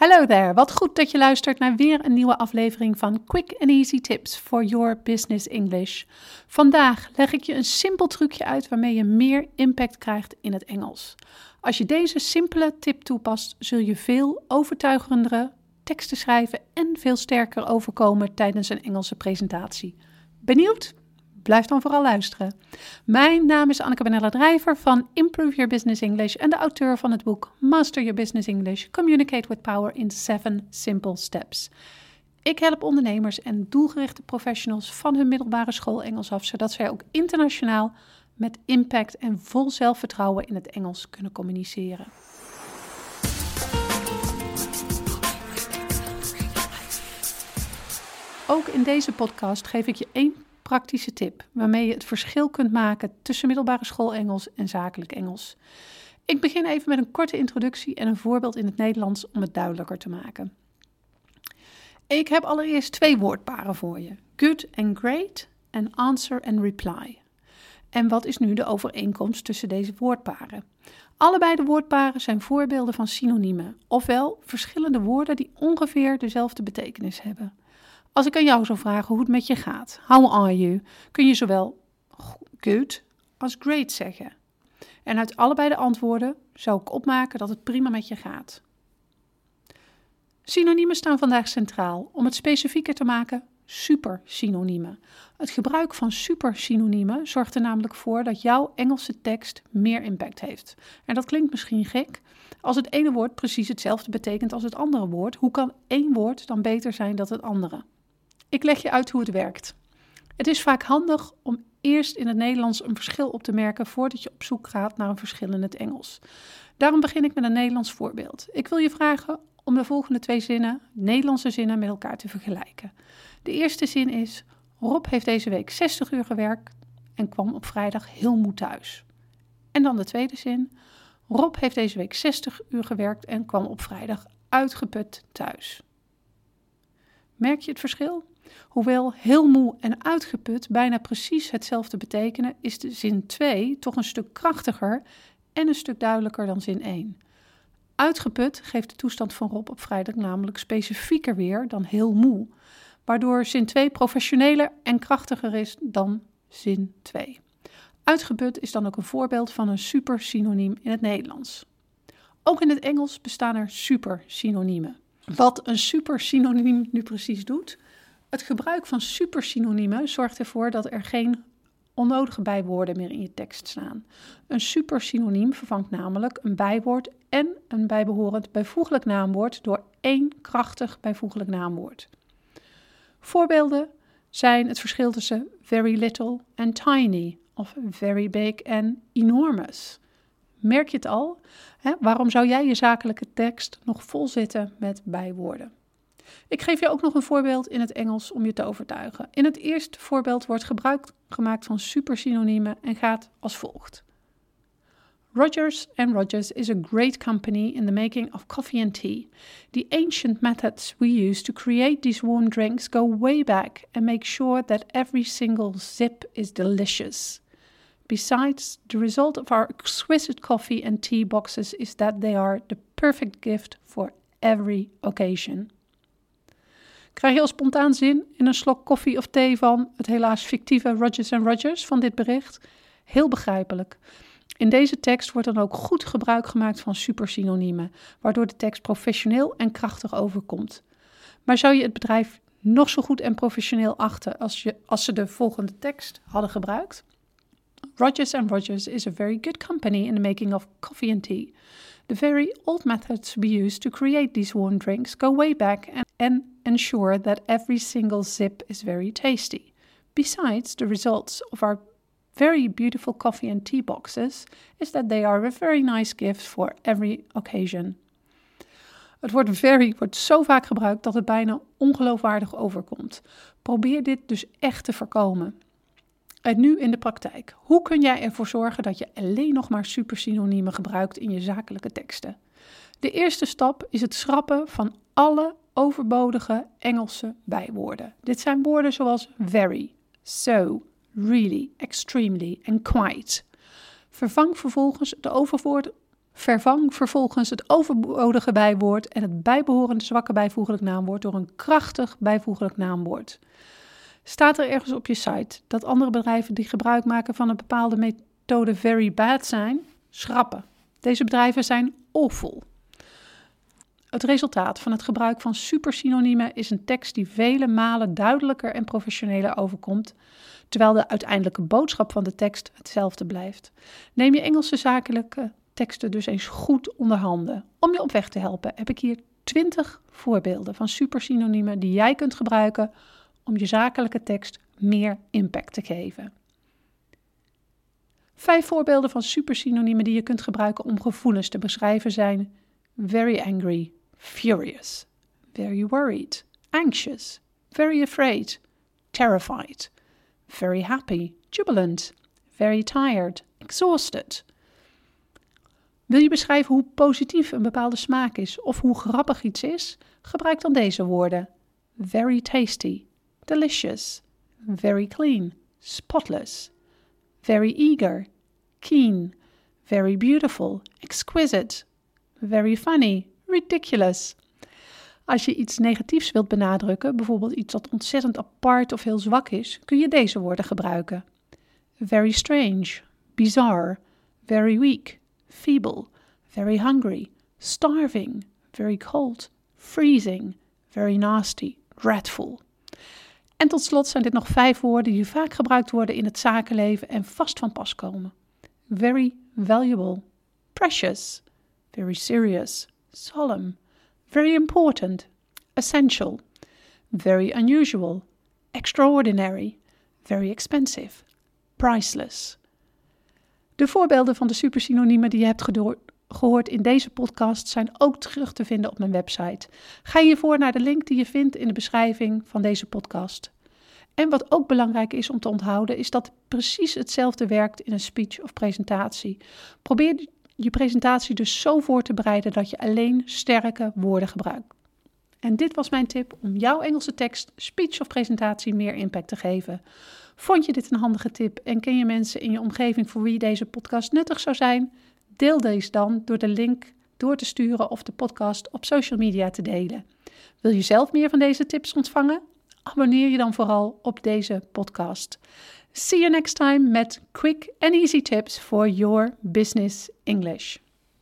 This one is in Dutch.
Hallo there, wat goed dat je luistert naar weer een nieuwe aflevering van Quick and Easy Tips for Your Business English. Vandaag leg ik je een simpel trucje uit waarmee je meer impact krijgt in het Engels. Als je deze simpele tip toepast, zul je veel overtuigendere teksten schrijven en veel sterker overkomen tijdens een Engelse presentatie. Benieuwd? Blijf dan vooral luisteren. Mijn naam is Anneke Benella Drijver van Improve Your Business English en de auteur van het boek Master Your Business English: Communicate with Power in 7 Simple Steps. Ik help ondernemers en doelgerichte professionals van hun middelbare school Engels af, zodat zij ook internationaal met impact en vol zelfvertrouwen in het Engels kunnen communiceren. Ook in deze podcast geef ik je één praktische tip waarmee je het verschil kunt maken tussen middelbare school Engels en zakelijk Engels. Ik begin even met een korte introductie en een voorbeeld in het Nederlands om het duidelijker te maken. Ik heb allereerst twee woordparen voor je: good and great en answer and reply. En wat is nu de overeenkomst tussen deze woordparen? Allebei de woordparen zijn voorbeelden van synoniemen, ofwel verschillende woorden die ongeveer dezelfde betekenis hebben. Als ik aan jou zou vragen hoe het met je gaat, how are you, kun je zowel good als great zeggen. En uit allebei de antwoorden zou ik opmaken dat het prima met je gaat. Synoniemen staan vandaag centraal. Om het specifieker te maken, supersynoniemen. Het gebruik van supersynoniemen zorgt er namelijk voor dat jouw Engelse tekst meer impact heeft. En dat klinkt misschien gek. Als het ene woord precies hetzelfde betekent als het andere woord, hoe kan één woord dan beter zijn dan het andere? Ik leg je uit hoe het werkt. Het is vaak handig om eerst in het Nederlands een verschil op te merken voordat je op zoek gaat naar een verschil in het Engels. Daarom begin ik met een Nederlands voorbeeld. Ik wil je vragen om de volgende twee zinnen, Nederlandse zinnen, met elkaar te vergelijken. De eerste zin is: Rob heeft deze week 60 uur gewerkt en kwam op vrijdag heel moe thuis. En dan de tweede zin: Rob heeft deze week 60 uur gewerkt en kwam op vrijdag uitgeput thuis. Merk je het verschil? Hoewel heel moe en uitgeput bijna precies hetzelfde betekenen, is de zin 2 toch een stuk krachtiger en een stuk duidelijker dan zin 1. Uitgeput geeft de toestand van Rob op vrijdag namelijk specifieker weer dan heel moe, waardoor zin 2 professioneler en krachtiger is dan zin 2. Uitgeput is dan ook een voorbeeld van een supersynoniem in het Nederlands. Ook in het Engels bestaan er supersynoniemen. Wat een supersynoniem nu precies doet, het gebruik van supersynoniemen zorgt ervoor dat er geen onnodige bijwoorden meer in je tekst staan. Een supersynoniem vervangt namelijk een bijwoord en een bijbehorend bijvoeglijk naamwoord door één krachtig bijvoeglijk naamwoord. Voorbeelden zijn het verschil tussen very little en tiny of very big en enormous. Merk je het al? Waarom zou jij je zakelijke tekst nog vol zitten met bijwoorden? Ik geef je ook nog een voorbeeld in het Engels om je te overtuigen. In het eerste voorbeeld wordt gebruik gemaakt van supersynoniemen en gaat als volgt. Rogers and Rogers is a great company in the making of coffee and tea. The ancient methods we use to create these warm drinks go way back and make sure that every single sip is delicious. Besides, the result of our exquisite coffee and tea boxes is that they are the perfect gift for every occasion. Krijg je al spontaan zin in een slok koffie of thee van het helaas fictieve Rogers Rogers van dit bericht? Heel begrijpelijk. In deze tekst wordt dan ook goed gebruik gemaakt van supersynoniemen, waardoor de tekst professioneel en krachtig overkomt. Maar zou je het bedrijf nog zo goed en professioneel achten als, je, als ze de volgende tekst hadden gebruikt? Rogers Rogers is a very good company in the making of coffee and tea. The very old methods we use to create these warm drinks go way back and, and ensure that every single sip is very tasty. Besides, the results of our very beautiful coffee and tea boxes is that they are a very nice gift for every occasion. Het woord very wordt zo vaak gebruikt dat het bijna ongeloofwaardig overkomt. Probeer dit dus echt te voorkomen. En nu in de praktijk. Hoe kun jij ervoor zorgen dat je alleen nog maar supersynoniemen gebruikt in je zakelijke teksten? De eerste stap is het schrappen van alle overbodige Engelse bijwoorden. Dit zijn woorden zoals very, so, really, extremely en quite. Vervang vervolgens de Vervang vervolgens het overbodige bijwoord en het bijbehorende zwakke bijvoeglijk naamwoord door een krachtig bijvoeglijk naamwoord. Staat er ergens op je site dat andere bedrijven die gebruik maken van een bepaalde methode very bad zijn? Schrappen. Deze bedrijven zijn awful. Het resultaat van het gebruik van supersynoniemen is een tekst die vele malen duidelijker en professioneler overkomt, terwijl de uiteindelijke boodschap van de tekst hetzelfde blijft. Neem je Engelse zakelijke teksten dus eens goed onder handen. Om je op weg te helpen heb ik hier 20 voorbeelden van supersynoniemen die jij kunt gebruiken om je zakelijke tekst meer impact te geven. Vijf voorbeelden van supersynoniemen die je kunt gebruiken om gevoelens te beschrijven zijn very angry, furious, very worried, anxious, very afraid, terrified, very happy, jubilant, very tired, exhausted. Wil je beschrijven hoe positief een bepaalde smaak is of hoe grappig iets is? Gebruik dan deze woorden: very tasty, delicious, very clean, spotless, very eager, keen, very beautiful, exquisite, very funny, ridiculous. Als je iets negatiefs wilt benadrukken, bijvoorbeeld iets dat ontzettend apart of heel zwak is, kun je deze woorden gebruiken: very strange, bizarre, very weak, feeble, very hungry, starving, very cold, freezing, very nasty, dreadful. En tot slot zijn dit nog vijf woorden die vaak gebruikt worden in het zakenleven en vast van pas komen. Very valuable, precious, very serious, solemn, very important, essential, very unusual, extraordinary, very expensive, priceless. De voorbeelden van de supersynoniemen die je hebt gehoord in deze podcast zijn ook terug te vinden op mijn website. Ga hiervoor naar de link die je vindt in de beschrijving van deze podcast. En wat ook belangrijk is om te onthouden, is dat precies hetzelfde werkt in een speech of presentatie. Probeer je presentatie dus zo voor te bereiden dat je alleen sterke woorden gebruikt. En dit was mijn tip om jouw Engelse tekst, speech of presentatie meer impact te geven. Vond je dit een handige tip en ken je mensen in je omgeving voor wie deze podcast nuttig zou zijn? Deel deze dan door de link door te sturen of de podcast op social media te delen. Wil je zelf meer van deze tips ontvangen? Abonneer je dan vooral op deze podcast. See you next time met quick and easy tips for your business English.